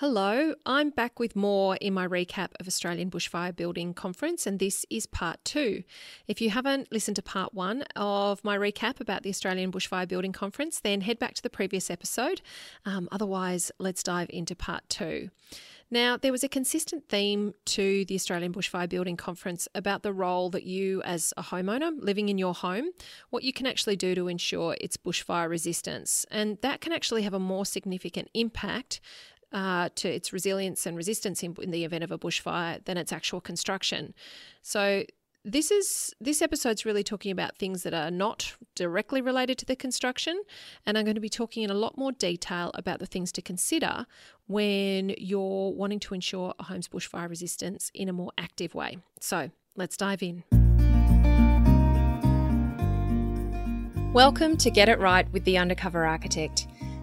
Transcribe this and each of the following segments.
Hello, I'm back with more in my recap of Australian Bushfire Building Conference, and this is part two. If you haven't listened to part one of my recap about the Australian Bushfire Building Conference, then head back to the previous episode. Um, otherwise, let's dive into part two. Now, there was a consistent theme to the Australian Bushfire Building Conference about the role that you, as a homeowner living in your home, what you can actually do to ensure its bushfire resistance. And that can actually have a more significant impact uh, to its resilience and resistance in, in the event of a bushfire than its actual construction. So this is this episode's really talking about things that are not directly related to the construction and i'm going to be talking in a lot more detail about the things to consider when you're wanting to ensure a home's bushfire resistance in a more active way. So let's dive in. Welcome to get it right with the undercover architect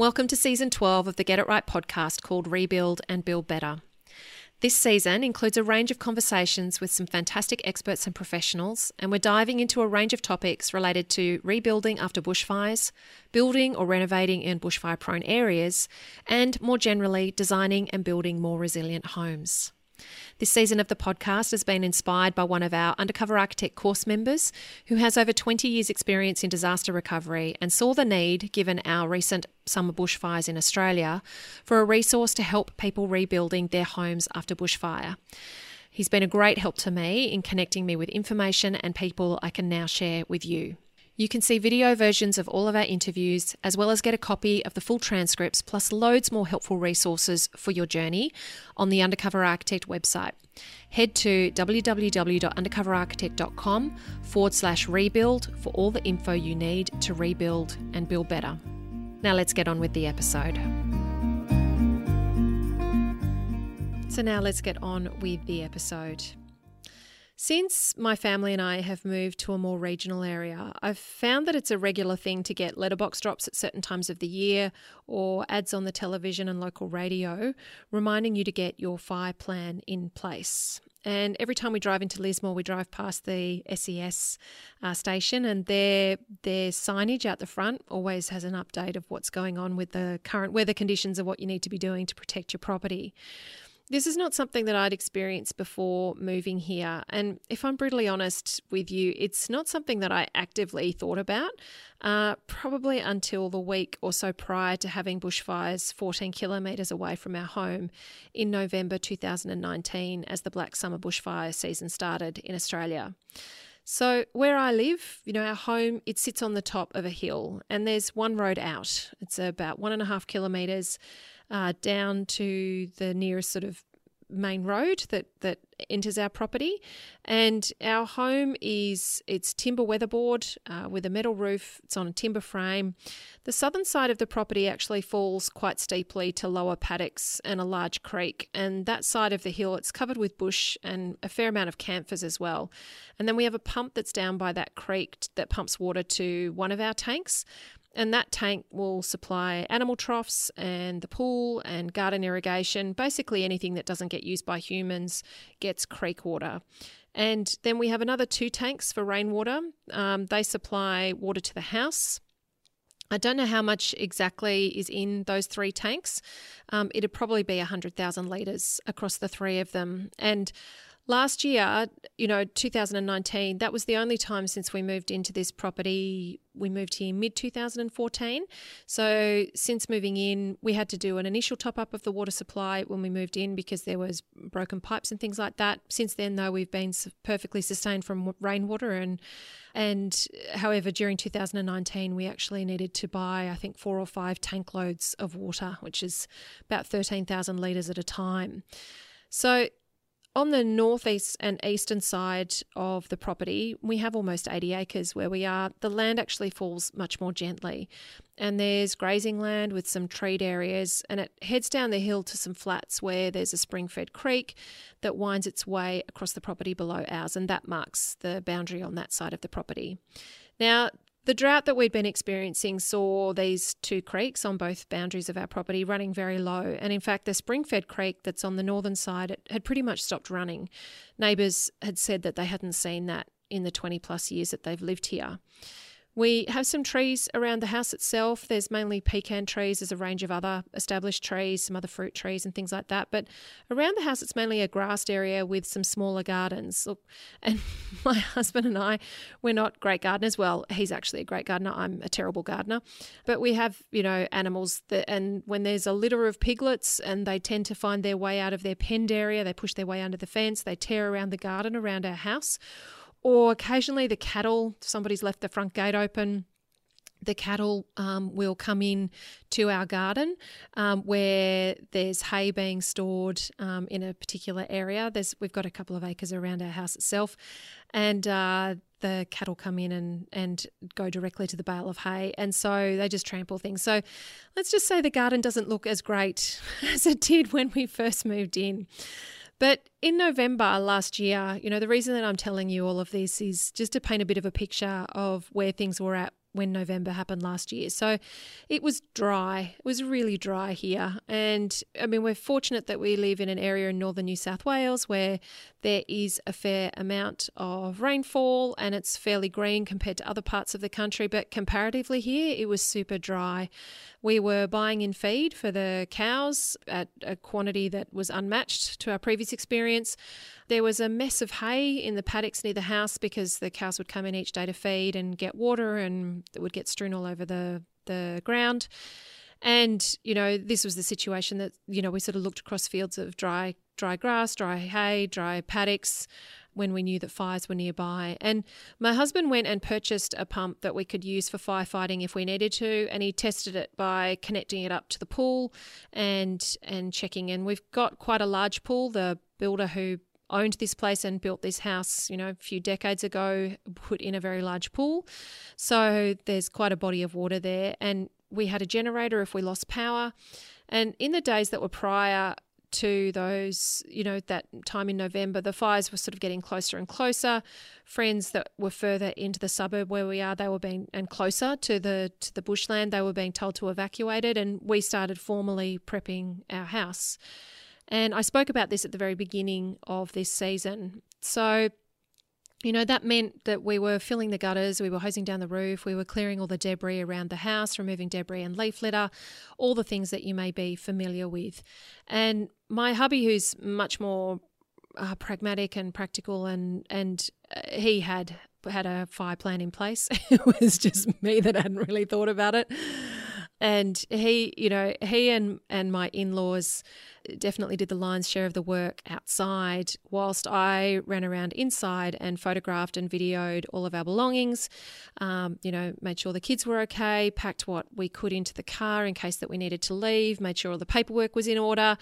Welcome to season 12 of the Get It Right podcast called Rebuild and Build Better. This season includes a range of conversations with some fantastic experts and professionals, and we're diving into a range of topics related to rebuilding after bushfires, building or renovating in bushfire prone areas, and more generally, designing and building more resilient homes. This season of the podcast has been inspired by one of our Undercover Architect course members who has over 20 years' experience in disaster recovery and saw the need, given our recent summer bushfires in Australia, for a resource to help people rebuilding their homes after bushfire. He's been a great help to me in connecting me with information and people I can now share with you. You can see video versions of all of our interviews, as well as get a copy of the full transcripts, plus loads more helpful resources for your journey on the Undercover Architect website. Head to www.undercoverarchitect.com forward slash rebuild for all the info you need to rebuild and build better. Now let's get on with the episode. So, now let's get on with the episode. Since my family and I have moved to a more regional area, I've found that it's a regular thing to get letterbox drops at certain times of the year or ads on the television and local radio reminding you to get your fire plan in place. And every time we drive into Lismore, we drive past the SES uh, station, and their their signage out the front always has an update of what's going on with the current weather conditions and what you need to be doing to protect your property. This is not something that I'd experienced before moving here. And if I'm brutally honest with you, it's not something that I actively thought about, uh, probably until the week or so prior to having bushfires 14 kilometres away from our home in November 2019 as the Black Summer bushfire season started in Australia. So, where I live, you know, our home, it sits on the top of a hill and there's one road out. It's about one and a half kilometres uh, down to the nearest sort of main road that that enters our property. And our home is it's timber weatherboard uh, with a metal roof. It's on a timber frame. The southern side of the property actually falls quite steeply to lower paddocks and a large creek. And that side of the hill it's covered with bush and a fair amount of camphors as well. And then we have a pump that's down by that creek that pumps water to one of our tanks and that tank will supply animal troughs and the pool and garden irrigation. Basically, anything that doesn't get used by humans gets creek water. And then we have another two tanks for rainwater. Um, they supply water to the house. I don't know how much exactly is in those three tanks. Um, it'd probably be 100,000 litres across the three of them. And Last year, you know, 2019, that was the only time since we moved into this property. We moved here mid 2014. So, since moving in, we had to do an initial top up of the water supply when we moved in because there was broken pipes and things like that. Since then, though, we've been perfectly sustained from rainwater and and however, during 2019, we actually needed to buy, I think, four or five tank loads of water, which is about 13,000 litres at a time. So on the northeast and eastern side of the property, we have almost 80 acres where we are. The land actually falls much more gently, and there's grazing land with some treed areas, and it heads down the hill to some flats where there's a spring fed creek that winds its way across the property below ours, and that marks the boundary on that side of the property. Now, the drought that we'd been experiencing saw these two creeks on both boundaries of our property running very low. And in fact, the spring-fed creek that's on the northern side had pretty much stopped running. Neighbours had said that they hadn't seen that in the 20 plus years that they've lived here. We have some trees around the house itself. There's mainly pecan trees. There's a range of other established trees, some other fruit trees and things like that. But around the house, it's mainly a grassed area with some smaller gardens. Look, and my husband and I, we're not great gardeners. Well, he's actually a great gardener. I'm a terrible gardener. But we have, you know, animals that, and when there's a litter of piglets and they tend to find their way out of their penned area, they push their way under the fence, they tear around the garden around our house or occasionally the cattle, somebody's left the front gate open. The cattle um, will come in to our garden um, where there's hay being stored um, in a particular area. There's we've got a couple of acres around our house itself, and uh, the cattle come in and, and go directly to the bale of hay. And so they just trample things. So let's just say the garden doesn't look as great as it did when we first moved in. But in November last year, you know, the reason that I'm telling you all of this is just to paint a bit of a picture of where things were at when November happened last year. So it was dry. It was really dry here. And I mean, we're fortunate that we live in an area in northern New South Wales where there is a fair amount of rainfall and it's fairly green compared to other parts of the country. But comparatively, here it was super dry. We were buying in feed for the cows at a quantity that was unmatched to our previous experience. There was a mess of hay in the paddocks near the house because the cows would come in each day to feed and get water and it would get strewn all over the, the ground. And, you know, this was the situation that, you know, we sort of looked across fields of dry dry grass, dry hay, dry paddocks when we knew that fires were nearby. And my husband went and purchased a pump that we could use for firefighting if we needed to, and he tested it by connecting it up to the pool and and checking. And we've got quite a large pool. The builder who owned this place and built this house, you know, a few decades ago, put in a very large pool. So there's quite a body of water there. And we had a generator if we lost power. And in the days that were prior, to those, you know, that time in November, the fires were sort of getting closer and closer. Friends that were further into the suburb where we are, they were being and closer to the to the bushland, they were being told to evacuate it, and we started formally prepping our house. And I spoke about this at the very beginning of this season. So you know, that meant that we were filling the gutters, we were hosing down the roof, we were clearing all the debris around the house, removing debris and leaf litter, all the things that you may be familiar with. And my hubby, who's much more uh, pragmatic and practical, and and uh, he had had a fire plan in place. it was just me that hadn't really thought about it. And he, you know, he and and my in laws definitely did the lion's share of the work outside, whilst I ran around inside and photographed and videoed all of our belongings. Um, you know, made sure the kids were okay, packed what we could into the car in case that we needed to leave, made sure all the paperwork was in order,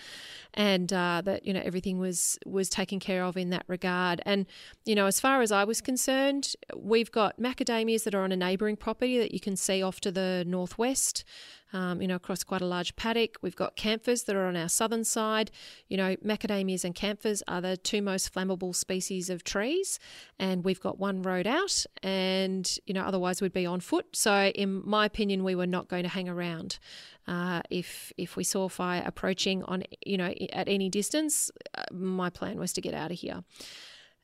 and uh, that you know everything was was taken care of in that regard. And you know, as far as I was concerned, we've got macadamias that are on a neighbouring property that you can see off to the northwest um, you know, across quite a large paddock. We've got camphors that are on our southern side. You know, macadamias and camphors are the two most flammable species of trees, and we've got one road out, and you know, otherwise we'd be on foot. So, in my opinion, we were not going to hang around. Uh, if if we saw fire approaching on you know at any distance, uh, my plan was to get out of here.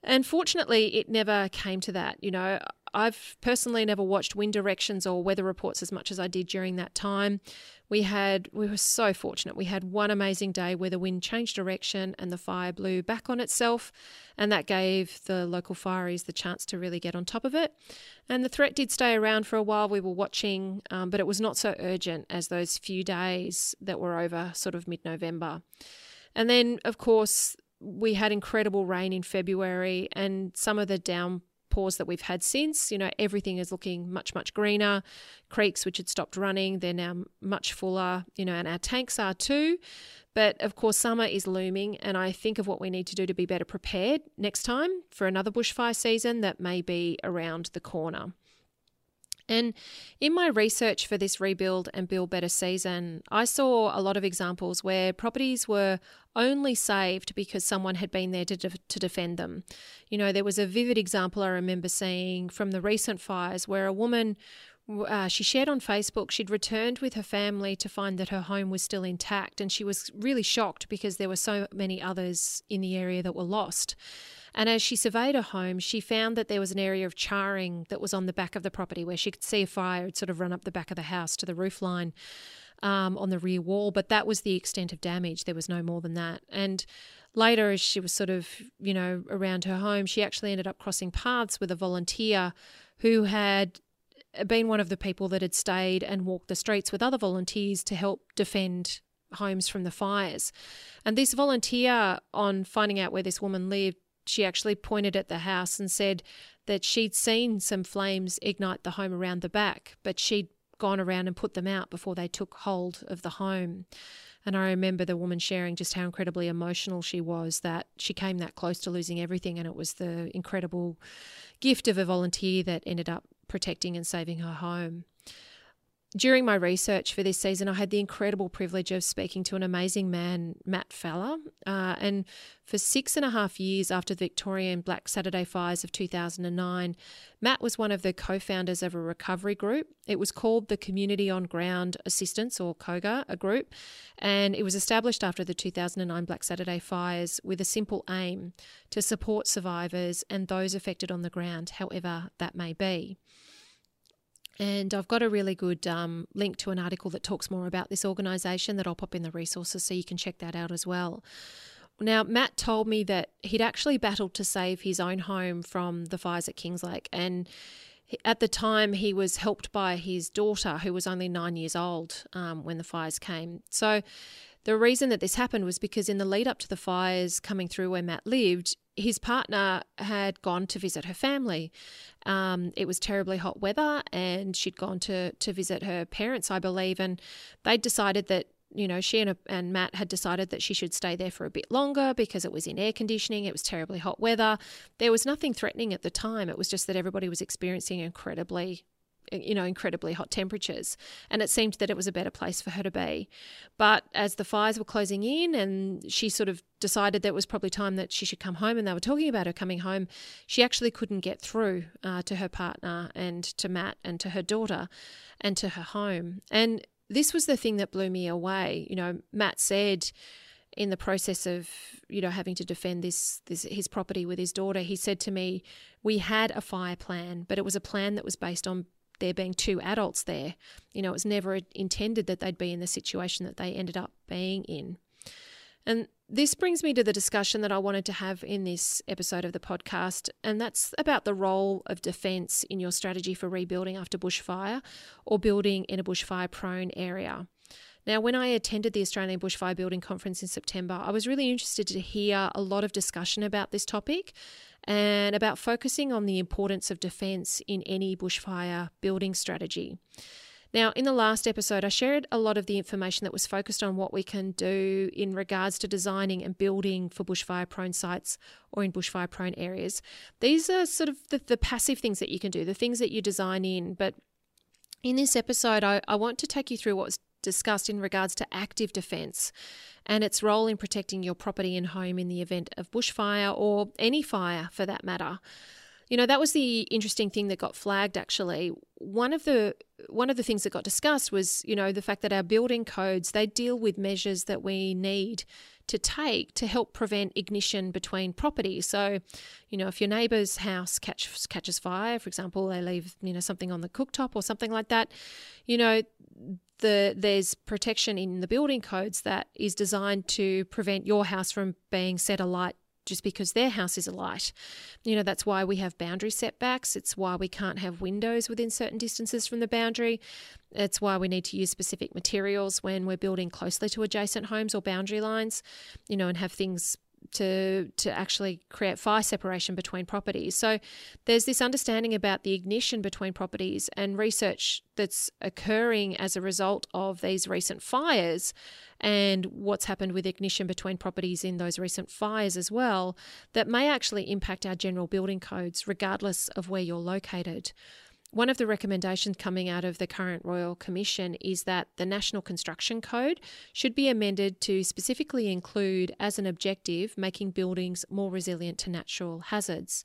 And fortunately, it never came to that. You know, I've personally never watched wind directions or weather reports as much as I did during that time. We had we were so fortunate. We had one amazing day where the wind changed direction and the fire blew back on itself, and that gave the local fireys the chance to really get on top of it. And the threat did stay around for a while. We were watching, um, but it was not so urgent as those few days that were over, sort of mid-November. And then, of course, we had incredible rain in February, and some of the down pause that we've had since. You know, everything is looking much, much greener. Creeks, which had stopped running, they're now much fuller, you know, and our tanks are too. But of course, summer is looming, and I think of what we need to do to be better prepared next time for another bushfire season that may be around the corner. And in my research for this rebuild and build better season, I saw a lot of examples where properties were only saved because someone had been there to, de- to defend them. You know, there was a vivid example I remember seeing from the recent fires where a woman uh, she shared on Facebook she'd returned with her family to find that her home was still intact, and she was really shocked because there were so many others in the area that were lost. And as she surveyed her home, she found that there was an area of charring that was on the back of the property where she could see a fire had sort of run up the back of the house to the roof line um, on the rear wall. But that was the extent of damage. There was no more than that. And later, as she was sort of, you know, around her home, she actually ended up crossing paths with a volunteer who had been one of the people that had stayed and walked the streets with other volunteers to help defend homes from the fires. And this volunteer, on finding out where this woman lived, she actually pointed at the house and said that she'd seen some flames ignite the home around the back, but she'd gone around and put them out before they took hold of the home. And I remember the woman sharing just how incredibly emotional she was that she came that close to losing everything. And it was the incredible gift of a volunteer that ended up protecting and saving her home during my research for this season, I had the incredible privilege of speaking to an amazing man, Matt Feller. Uh, and for six and a half years after the Victorian Black Saturday fires of 2009, Matt was one of the co founders of a recovery group. It was called the Community on Ground Assistance, or COGA, a group. And it was established after the 2009 Black Saturday fires with a simple aim to support survivors and those affected on the ground, however that may be. And I've got a really good um, link to an article that talks more about this organisation that I'll pop in the resources so you can check that out as well. Now, Matt told me that he'd actually battled to save his own home from the fires at Kinglake. And at the time, he was helped by his daughter, who was only nine years old um, when the fires came. So, the reason that this happened was because in the lead up to the fires coming through where Matt lived, his partner had gone to visit her family. Um, it was terribly hot weather, and she'd gone to to visit her parents, I believe, and they'd decided that you know she and, and Matt had decided that she should stay there for a bit longer because it was in air conditioning. It was terribly hot weather. There was nothing threatening at the time. It was just that everybody was experiencing incredibly you know, incredibly hot temperatures. And it seemed that it was a better place for her to be. But as the fires were closing in and she sort of decided that it was probably time that she should come home and they were talking about her coming home, she actually couldn't get through uh, to her partner and to Matt and to her daughter and to her home. And this was the thing that blew me away. You know, Matt said, in the process of you know having to defend this, this his property with his daughter he said to me we had a fire plan but it was a plan that was based on there being two adults there. You know, it was never intended that they'd be in the situation that they ended up being in. And this brings me to the discussion that I wanted to have in this episode of the podcast, and that's about the role of defence in your strategy for rebuilding after bushfire or building in a bushfire prone area. Now, when I attended the Australian Bushfire Building Conference in September, I was really interested to hear a lot of discussion about this topic and about focusing on the importance of defence in any bushfire building strategy. Now, in the last episode, I shared a lot of the information that was focused on what we can do in regards to designing and building for bushfire prone sites or in bushfire prone areas. These are sort of the, the, passive things that you can do, the things that you design in. But in this episode, I, I want to take you through what's discussed in regards to active defence and its role in protecting your property and home in the event of bushfire or any fire for that matter. You know, that was the interesting thing that got flagged actually. One of the one of the things that got discussed was, you know, the fact that our building codes, they deal with measures that we need to take to help prevent ignition between properties. So, you know, if your neighbour's house catch, catches fire, for example, they leave, you know, something on the cooktop or something like that, you know, the there's protection in the building codes that is designed to prevent your house from being set alight just because their house is alight. You know, that's why we have boundary setbacks. It's why we can't have windows within certain distances from the boundary. It's why we need to use specific materials when we're building closely to adjacent homes or boundary lines, you know, and have things to to actually create fire separation between properties. So there's this understanding about the ignition between properties and research that's occurring as a result of these recent fires and what's happened with ignition between properties in those recent fires as well that may actually impact our general building codes regardless of where you're located. One of the recommendations coming out of the current Royal Commission is that the National Construction Code should be amended to specifically include as an objective making buildings more resilient to natural hazards.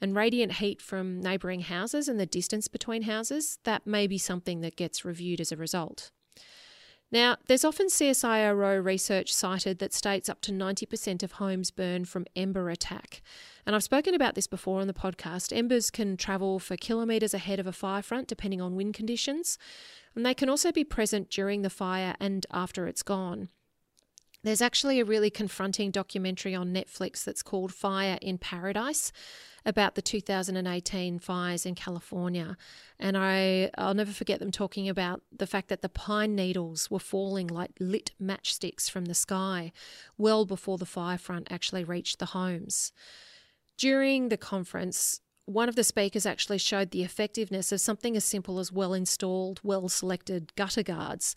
And radiant heat from neighbouring houses and the distance between houses, that may be something that gets reviewed as a result. Now, there's often CSIRO research cited that states up to 90% of homes burn from ember attack. And I've spoken about this before on the podcast. Embers can travel for kilometres ahead of a fire front depending on wind conditions, and they can also be present during the fire and after it's gone. There's actually a really confronting documentary on Netflix that's called Fire in Paradise about the 2018 fires in California. And I, I'll never forget them talking about the fact that the pine needles were falling like lit matchsticks from the sky well before the fire front actually reached the homes. During the conference, one of the speakers actually showed the effectiveness of something as simple as well installed, well selected gutter guards.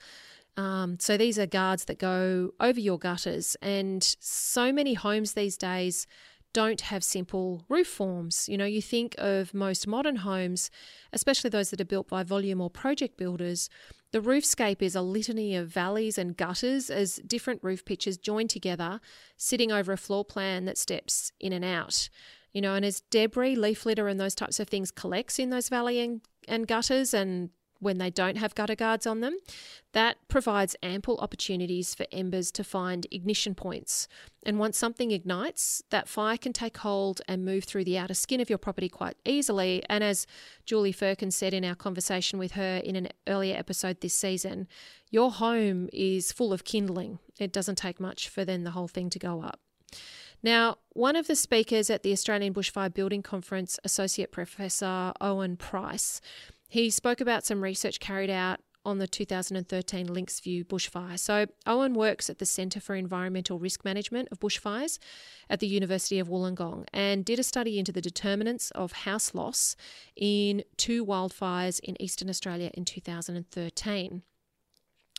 Um, so these are guards that go over your gutters, and so many homes these days don't have simple roof forms. You know, you think of most modern homes, especially those that are built by volume or project builders, the roofscape is a litany of valleys and gutters as different roof pitches join together, sitting over a floor plan that steps in and out. You know, and as debris, leaf litter, and those types of things collects in those valley and, and gutters and when they don't have gutter guards on them. That provides ample opportunities for embers to find ignition points. And once something ignites, that fire can take hold and move through the outer skin of your property quite easily. And as Julie Firkin said in our conversation with her in an earlier episode this season, your home is full of kindling. It doesn't take much for then the whole thing to go up. Now, one of the speakers at the Australian Bushfire Building Conference, Associate Professor Owen Price, he spoke about some research carried out on the 2013 Linksview bushfire. So, Owen works at the Centre for Environmental Risk Management of Bushfires at the University of Wollongong and did a study into the determinants of house loss in two wildfires in Eastern Australia in 2013.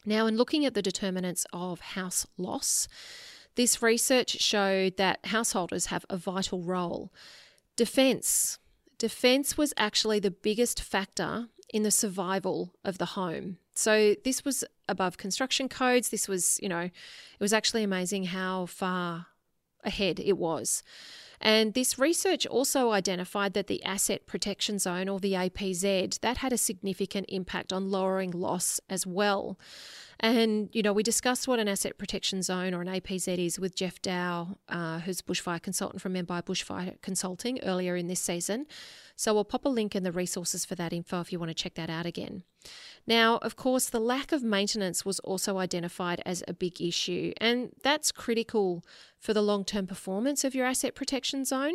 Now, in looking at the determinants of house loss, this research showed that householders have a vital role. Defence defense was actually the biggest factor in the survival of the home. So this was above construction codes. This was, you know, it was actually amazing how far ahead it was. And this research also identified that the asset protection zone or the APZ that had a significant impact on lowering loss as well. And, you know, we discussed what an asset protection zone or an APZ is with Jeff Dow, uh, who's bushfire consultant from Empire Bushfire Consulting earlier in this season. So we'll pop a link in the resources for that info if you want to check that out again. Now, of course, the lack of maintenance was also identified as a big issue, and that's critical for the long term performance of your asset protection zone.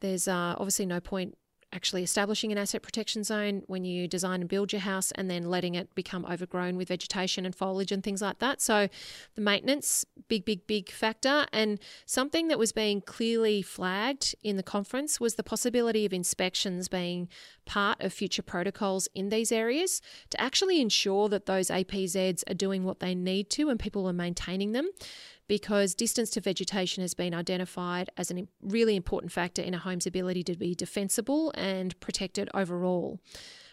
There's uh, obviously no point actually establishing an asset protection zone when you design and build your house and then letting it become overgrown with vegetation and foliage and things like that. So the maintenance, big, big, big factor. And something that was being clearly flagged in the conference was the possibility of inspections being part of future protocols in these areas to actually ensure that those APZs are doing what they need to and people are maintaining them because distance to vegetation has been identified as a really important factor in a home's ability to be defensible and protected overall.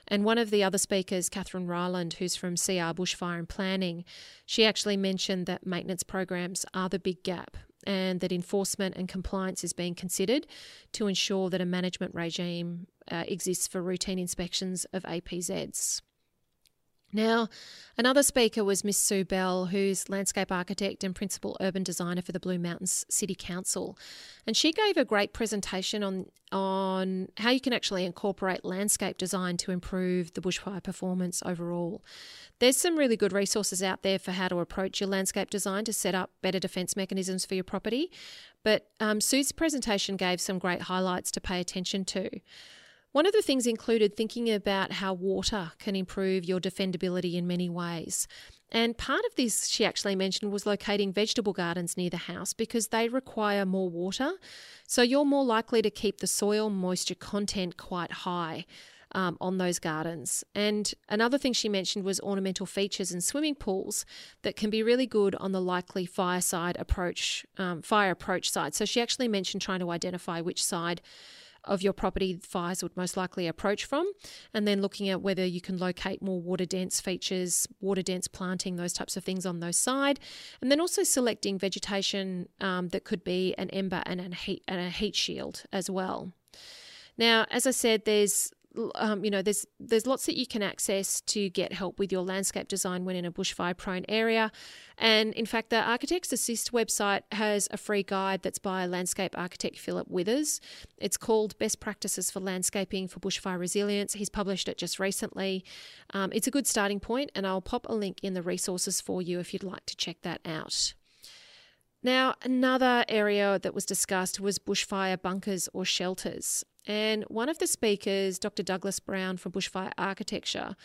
And one of the other speakers, Catherine Ryland, who's from CR Bushfire and Planning, she actually mentioned that maintenance programs are the big gap and that enforcement and compliance is being considered to ensure that a management regime uh, exists for routine inspections of APZs. Now, another speaker was Miss Sue Bell, who's landscape architect and principal urban designer for the Blue Mountains City Council. And she gave a great presentation on, on how you can actually incorporate landscape design to improve the bushfire performance overall. There's some really good resources out there for how to approach your landscape design to set up better defence mechanisms for your property. But um, Sue's presentation gave some great highlights to pay attention to. One of the things included thinking about how water can improve your defendability in many ways. And part of this, she actually mentioned, was locating vegetable gardens near the house because they require more water. So you're more likely to keep the soil moisture content quite high. Um, on those gardens. And another thing she mentioned was ornamental features and swimming pools that can be really good on the likely fireside approach, um, fire approach side. So she actually mentioned trying to identify which side of your property fires would most likely approach from, and then looking at whether you can locate more water dense features, water dense planting, those types of things on those side, and then also selecting vegetation um, that could be an ember and a heat and a heat shield as well. Now, as I said, there's um, you know, there's there's lots that you can access to get help with your landscape design when in a bushfire prone area. And in fact, the Architects Assist website has a free guide that's by landscape architect Philip Withers. It's called Best Practices for Landscaping for Bushfire Resilience. He's published it just recently. Um, it's a good starting point, and I'll pop a link in the resources for you if you'd like to check that out. Now, another area that was discussed was bushfire bunkers or shelters. And one of the speakers, Dr. Douglas Brown from Bushfire Architecture,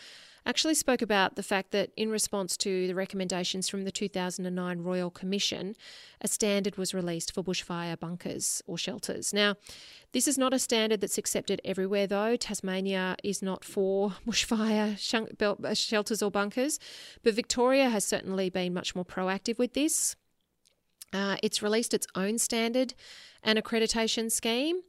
actually spoke about the fact that in response to the recommendations from the 2009 Royal Commission, a standard was released for bushfire bunkers or shelters. Now, this is not a standard that's accepted everywhere, though. Tasmania is not for bushfire uh, shelters or bunkers, but Victoria has certainly been much more proactive with this. Uh, it's released its own standard and accreditation scheme.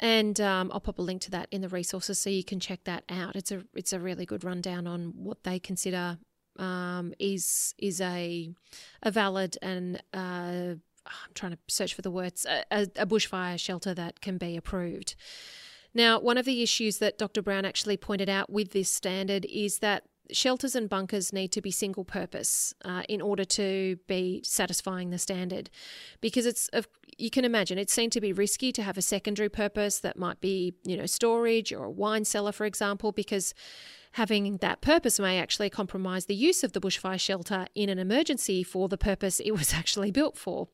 And um, I'll pop a link to that in the resources so you can check that out. It's a it's a really good rundown on what they consider um, is is a a valid and uh, I'm trying to search for the words a, a bushfire shelter that can be approved. Now, one of the issues that Dr. Brown actually pointed out with this standard is that shelters and bunkers need to be single purpose uh, in order to be satisfying the standard. Because it's you can imagine it's seen to be risky to have a secondary purpose that might be you know storage or a wine cellar for example because having that purpose may actually compromise the use of the bushfire shelter in an emergency for the purpose it was actually built for.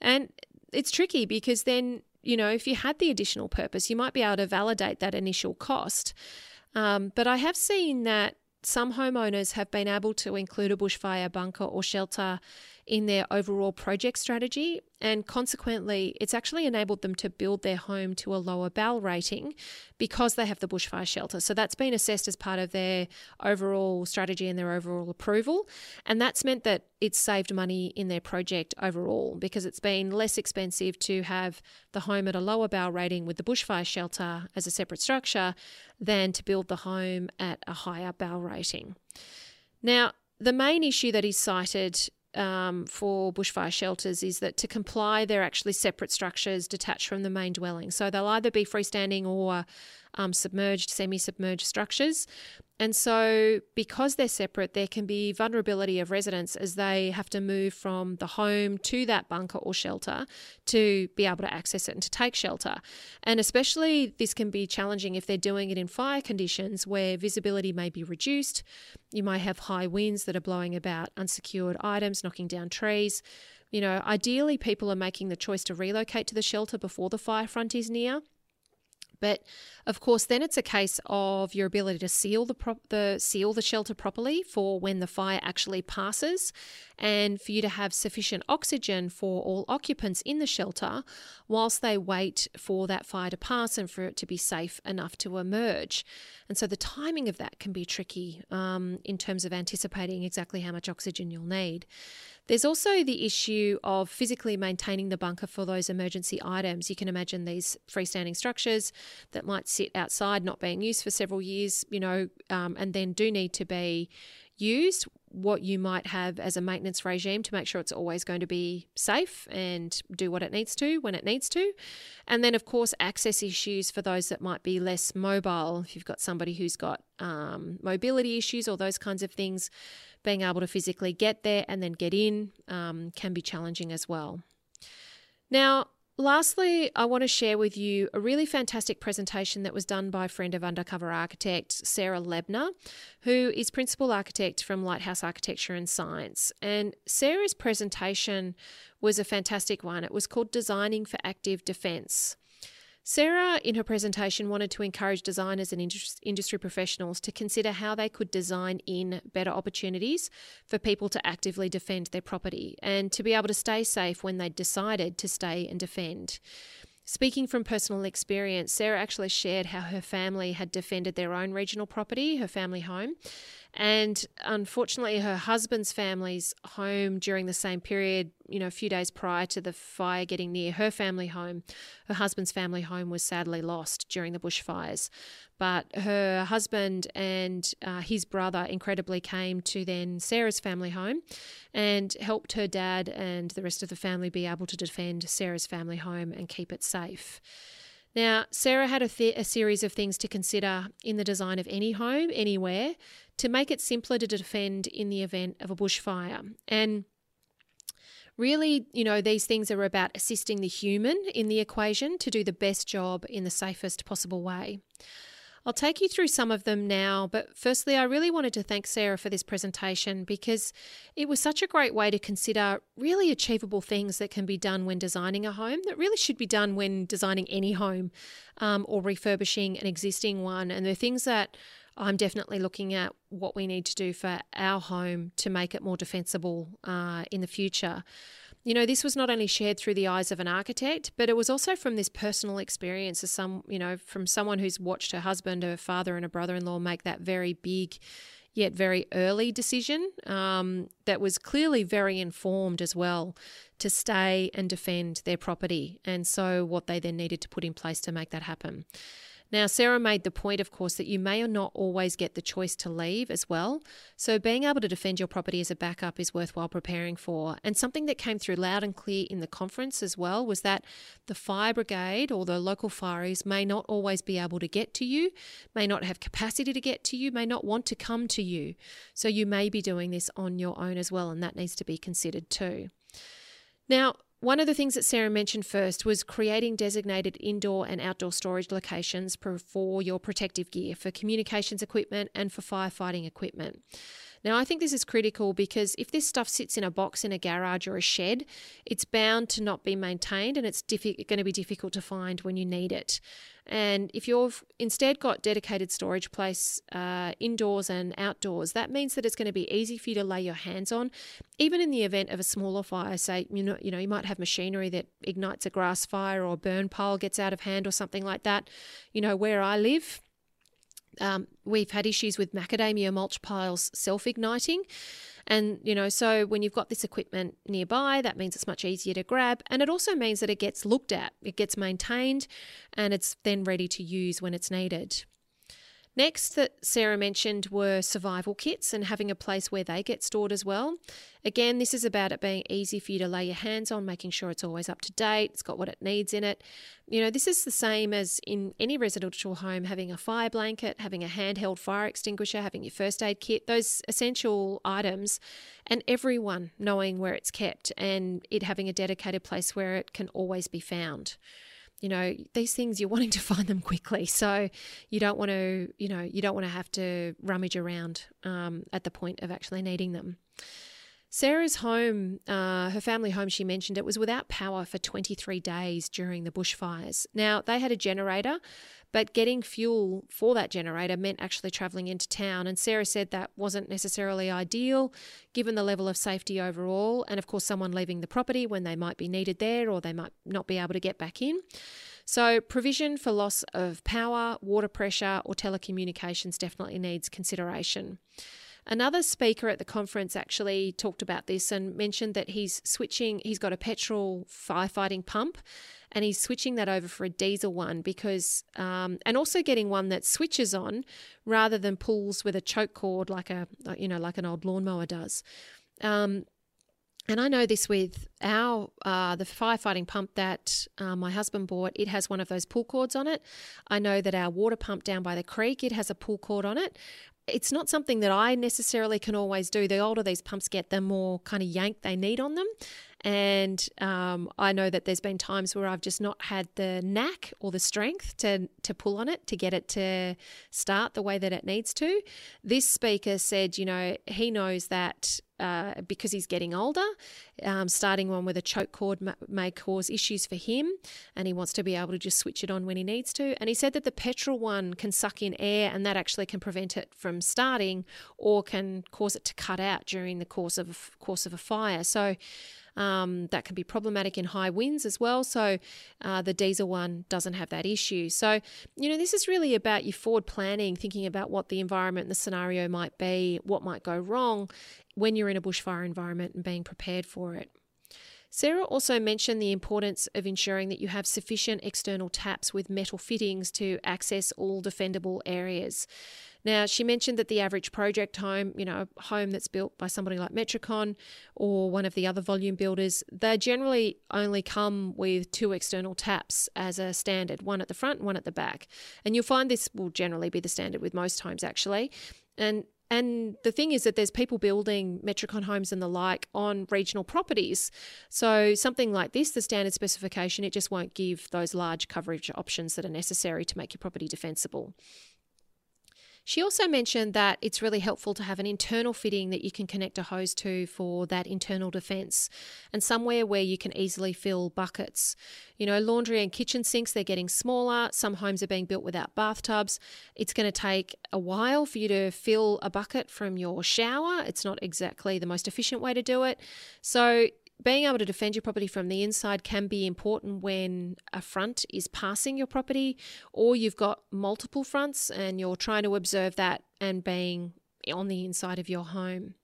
And it's tricky because then you know if you had the additional purpose you might be able to validate that initial cost. Um, but I have seen that some homeowners have been able to include a bushfire bunker or shelter in their overall project strategy, and consequently, it's actually enabled them to build their home to a lower BAL rating because they have the bushfire shelter. So that's been assessed as part of their overall strategy and their overall approval, and that's meant that it's saved money in their project overall because it's been less expensive to have the home at a lower BAL rating with the bushfire shelter as a separate structure than to build the home at a higher BAL rating. Now, the main issue that is cited um, for bushfire shelters is that to comply, they're actually separate structures detached from the main dwelling. So they'll either be freestanding or um, submerged, semi submerged structures. And so, because they're separate, there can be vulnerability of residents as they have to move from the home to that bunker or shelter to be able to access it and to take shelter. And especially, this can be challenging if they're doing it in fire conditions where visibility may be reduced. You might have high winds that are blowing about unsecured items, knocking down trees. You know, ideally, people are making the choice to relocate to the shelter before the fire front is near. But of course, then it's a case of your ability to seal the pro- the seal the shelter properly for when the fire actually passes, and for you to have sufficient oxygen for all occupants in the shelter, whilst they wait for that fire to pass and for it to be safe enough to emerge. And so the timing of that can be tricky um, in terms of anticipating exactly how much oxygen you'll need. There's also the issue of physically maintaining the bunker for those emergency items. You can imagine these freestanding structures that might sit outside, not being used for several years, you know, um, and then do need to be used. What you might have as a maintenance regime to make sure it's always going to be safe and do what it needs to when it needs to. And then, of course, access issues for those that might be less mobile. If you've got somebody who's got um, mobility issues or those kinds of things, being able to physically get there and then get in um, can be challenging as well. Now, Lastly, I want to share with you a really fantastic presentation that was done by a friend of Undercover Architect, Sarah Lebner, who is Principal Architect from Lighthouse Architecture and Science. And Sarah's presentation was a fantastic one. It was called Designing for Active Defence. Sarah, in her presentation, wanted to encourage designers and industry professionals to consider how they could design in better opportunities for people to actively defend their property and to be able to stay safe when they decided to stay and defend. Speaking from personal experience, Sarah actually shared how her family had defended their own regional property, her family home, and unfortunately, her husband's family's home during the same period, you know, a few days prior to the fire getting near her family home, her husband's family home was sadly lost during the bushfires. But her husband and uh, his brother incredibly came to then Sarah's family home and helped her dad and the rest of the family be able to defend Sarah's family home and keep it safe. Now, Sarah had a, th- a, series of things to consider in the design of any home, anywhere, to make it simpler to defend in the event of a bushfire. And really, you know, these things are about assisting the human in the equation to do the best job in the safest possible way. I'll take you through some of them now, but firstly, I really wanted to thank Sarah for this presentation because it was such a great way to consider really achievable things that can be done when designing a home that really should be done when designing any home um, or refurbishing an existing one. And they're things that I'm definitely looking at what we need to do for our home to make it more defensible uh, in the future. You know, this was not only shared through the eyes of an architect, but it was also from this personal experience of some, you know, from someone who's watched her husband, her father, and a brother in law make that very big yet very early decision um, that was clearly very informed as well to stay and defend their property. And so, what they then needed to put in place to make that happen. Now, Sarah made the point, of course, that you may or not always get the choice to leave as well. So, being able to defend your property as a backup is worthwhile preparing for. And something that came through loud and clear in the conference as well was that the fire brigade or the local fireys may not always be able to get to you, may not have capacity to get to you, may not want to come to you. So, you may be doing this on your own as well, and that needs to be considered too. Now, one of the things that Sarah mentioned first was creating designated indoor and outdoor storage locations for your protective gear, for communications equipment, and for firefighting equipment. Now, I think this is critical because if this stuff sits in a box in a garage or a shed, it's bound to not be maintained and it's diffi- going to be difficult to find when you need it. And if you've instead got dedicated storage place uh, indoors and outdoors, that means that it's going to be easy for you to lay your hands on, even in the event of a smaller fire. Say, you know, you know, you might have machinery that ignites a grass fire or a burn pile gets out of hand or something like that. You know, where I live, um, we've had issues with macadamia mulch piles self igniting. And, you know, so when you've got this equipment nearby, that means it's much easier to grab. And it also means that it gets looked at, it gets maintained, and it's then ready to use when it's needed. Next, that Sarah mentioned were survival kits and having a place where they get stored as well. Again, this is about it being easy for you to lay your hands on, making sure it's always up to date, it's got what it needs in it. You know, this is the same as in any residential home having a fire blanket, having a handheld fire extinguisher, having your first aid kit, those essential items, and everyone knowing where it's kept and it having a dedicated place where it can always be found you know these things you're wanting to find them quickly so you don't want to you know you don't want to have to rummage around um, at the point of actually needing them Sarah's home, uh, her family home, she mentioned it was without power for 23 days during the bushfires. Now, they had a generator, but getting fuel for that generator meant actually travelling into town. And Sarah said that wasn't necessarily ideal given the level of safety overall. And of course, someone leaving the property when they might be needed there or they might not be able to get back in. So, provision for loss of power, water pressure, or telecommunications definitely needs consideration. Another speaker at the conference actually talked about this and mentioned that he's switching, he's got a petrol firefighting pump and he's switching that over for a diesel one because, um, and also getting one that switches on rather than pulls with a choke cord like a, you know, like an old lawnmower does. Um, and I know this with our uh, the firefighting pump that uh, my husband bought. It has one of those pull cords on it. I know that our water pump down by the creek it has a pull cord on it it's not something that I necessarily can always do. The older these pumps get, the more kind of yank they need on them. And um, I know that there's been times where I've just not had the knack or the strength to, to pull on it to get it to start the way that it needs to. This speaker said, you know, he knows that uh, because he's getting older. Um, starting one with a choke cord may cause issues for him, and he wants to be able to just switch it on when he needs to. And he said that the petrol one can suck in air, and that actually can prevent it from starting, or can cause it to cut out during the course of course of a fire. So. Um, that can be problematic in high winds as well. So uh, the diesel one doesn't have that issue. So, you know, this is really about your forward planning, thinking about what the environment and the scenario might be, what might go wrong, when you're in a bushfire environment and being prepared for it. Sarah also mentioned the importance of ensuring that you have sufficient external taps with metal fittings to access all defendable areas. Now, she mentioned that the average project home, you know, a home that's built by somebody like Metricon or one of the other volume builders, they generally only come with two external taps as a standard, one at the front one at the back. And you'll find this will generally be the standard with most homes actually. And and the thing is that there's people building Metricon homes and the like on regional properties. So something like this, the standard specification, it just won't give those large coverage options that are necessary to make your property defensible. She also mentioned that it's really helpful to have an internal fitting that you can connect a hose to for that internal defense and somewhere where you can easily fill buckets. You know, laundry and kitchen sinks, they're getting smaller. Some homes are being built without bathtubs. It's going to take a while for you to fill a bucket from your shower. It's not exactly the most efficient way to do it. So, being able to defend your property from the inside can be important when a front is passing your property or you've got multiple fronts and you're trying to observe that and being on the inside of your home.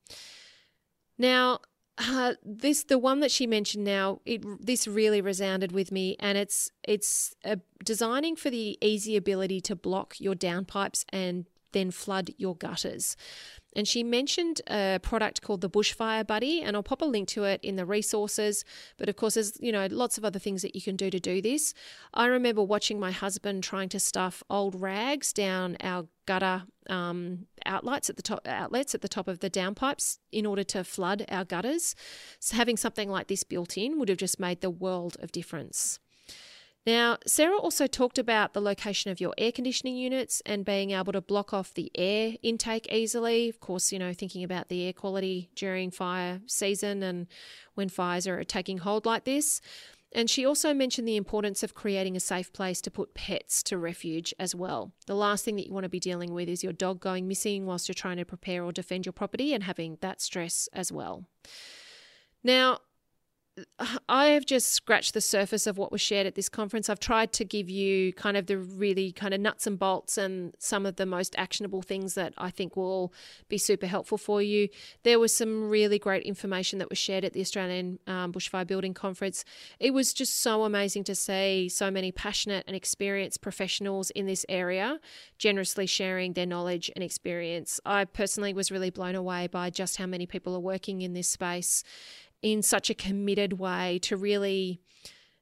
Now, uh, this the one that she mentioned now it this really resounded with me and it's it's uh, designing for the easy ability to block your downpipes and then flood your gutters. And she mentioned a product called the Bushfire Buddy, and I'll pop a link to it in the resources. But of course, there's you know lots of other things that you can do to do this. I remember watching my husband trying to stuff old rags down our gutter um, outlets at the top outlets at the top of the downpipes in order to flood our gutters. So having something like this built in would have just made the world of difference. Now, Sarah also talked about the location of your air conditioning units and being able to block off the air intake easily. Of course, you know, thinking about the air quality during fire season and when fires are taking hold like this. And she also mentioned the importance of creating a safe place to put pets to refuge as well. The last thing that you want to be dealing with is your dog going missing whilst you're trying to prepare or defend your property and having that stress as well. Now, I have just scratched the surface of what was shared at this conference. I've tried to give you kind of the really kind of nuts and bolts and some of the most actionable things that I think will be super helpful for you. There was some really great information that was shared at the Australian um, Bushfire Building Conference. It was just so amazing to see so many passionate and experienced professionals in this area generously sharing their knowledge and experience. I personally was really blown away by just how many people are working in this space in such a committed way to really,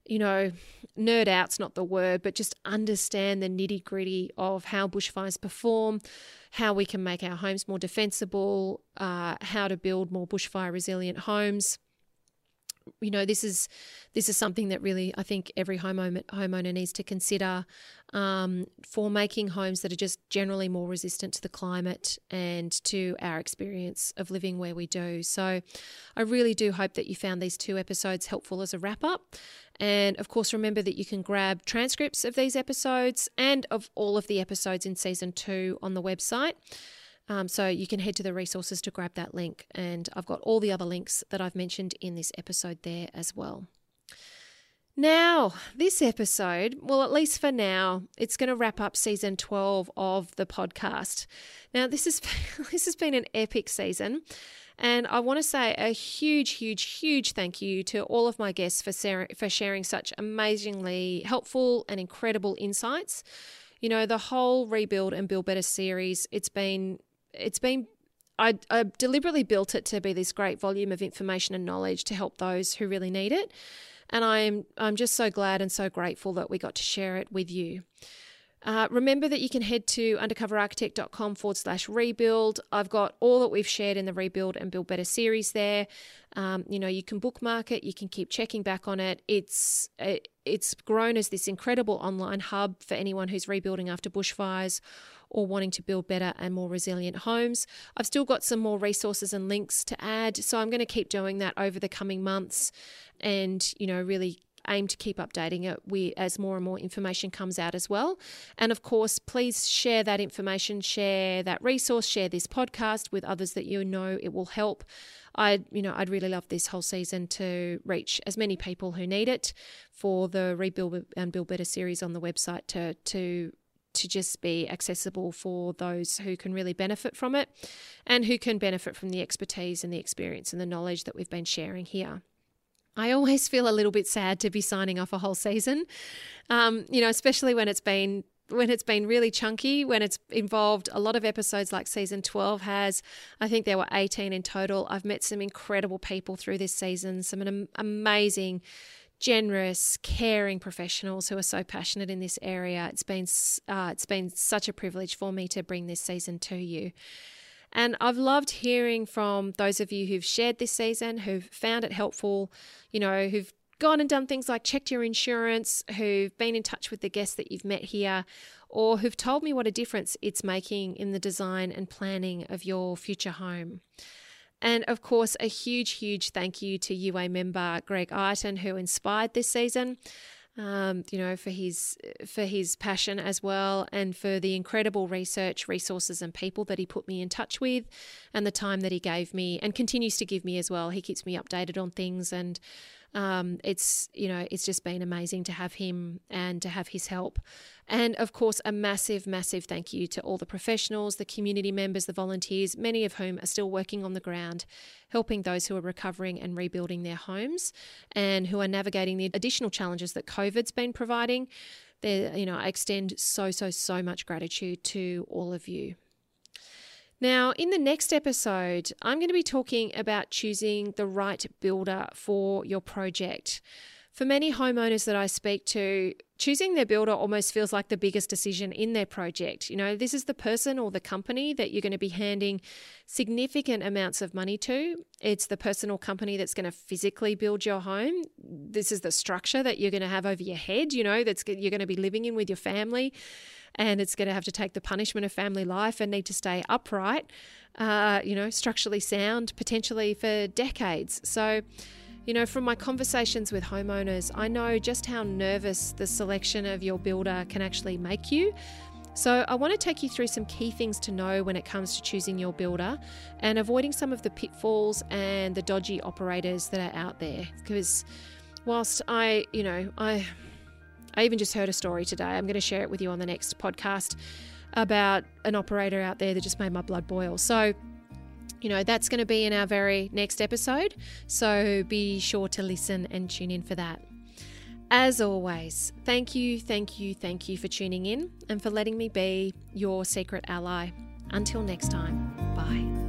you know, nerd out's not the word, but just understand the nitty gritty of how bushfires perform, how we can make our homes more defensible, uh, how to build more bushfire resilient homes you know this is this is something that really I think every homeowner homeowner needs to consider um, for making homes that are just generally more resistant to the climate and to our experience of living where we do. So I really do hope that you found these two episodes helpful as a wrap up. And of course, remember that you can grab transcripts of these episodes and of all of the episodes in season two on the website. Um, so you can head to the resources to grab that link. And I've got all the other links that I've mentioned in this episode there as well. Now, this episode, well, at least for now, it's going to wrap up season 12 of the podcast. Now, this is this has been an epic season, and I want to say a huge, huge, huge thank you to all of my guests for for sharing such amazingly helpful and incredible insights. You know, the whole Rebuild and Build Better series, it's been it's been I, I, deliberately built it to be this great volume of information and knowledge to help those who really need it. And I'm I'm just so glad and so grateful that we got to share it with you. Uh, remember that you can head to undercoverarchitect.com forward slash rebuild. I've got all that we've shared in the Rebuild and Build Better series there. Um, you know, you can bookmark it, you can keep checking back on it. It's it, it's grown as this incredible online hub for anyone who's rebuilding after bushfires or wanting to build better and more resilient homes. I've still got some more resources and links to add, so I'm going to keep doing that over the coming months and, you know, really aim to keep updating it we, as more and more information comes out as well. And of course, please share that information, share that resource, share this podcast with others that you know it will help. I, you know, I'd really love this whole season to reach as many people who need it for the Rebuild and Build Better series on the website to to to just be accessible for those who can really benefit from it and who can benefit from the expertise and the experience and the knowledge that we've been sharing here. I always feel a little bit sad to be signing off a whole season, um, you know, especially when it's been when it's been really chunky, when it's involved a lot of episodes like season 12 has. I think there were 18 in total. I've met some incredible people through this season, some amazing, generous, caring professionals who are so passionate in this area. It's been uh, it's been such a privilege for me to bring this season to you. And I've loved hearing from those of you who've shared this season, who've found it helpful, you know, who've gone and done things like checked your insurance, who've been in touch with the guests that you've met here, or who've told me what a difference it's making in the design and planning of your future home. And of course, a huge, huge thank you to UA member Greg Iton, who inspired this season um, you know, for his for his passion as well, and for the incredible research, resources, and people that he put me in touch with, and the time that he gave me, and continues to give me as well. He keeps me updated on things, and um, it's you know it's just been amazing to have him and to have his help. And of course a massive massive thank you to all the professionals the community members the volunteers many of whom are still working on the ground helping those who are recovering and rebuilding their homes and who are navigating the additional challenges that covid's been providing. There you know i extend so so so much gratitude to all of you now, in the next episode, I'm going to be talking about choosing the right builder for your project. For many homeowners that I speak to, choosing their builder almost feels like the biggest decision in their project. You know, this is the person or the company that you're going to be handing significant amounts of money to. It's the person or company that's going to physically build your home. This is the structure that you're going to have over your head, you know, that's you're going to be living in with your family and it's going to have to take the punishment of family life and need to stay upright, uh, you know, structurally sound potentially for decades. So, you know, from my conversations with homeowners, I know just how nervous the selection of your builder can actually make you. So, I want to take you through some key things to know when it comes to choosing your builder and avoiding some of the pitfalls and the dodgy operators that are out there. Because, whilst I, you know, I I even just heard a story today. I'm going to share it with you on the next podcast about an operator out there that just made my blood boil. So, you know, that's going to be in our very next episode. So be sure to listen and tune in for that. As always, thank you, thank you, thank you for tuning in and for letting me be your secret ally. Until next time, bye.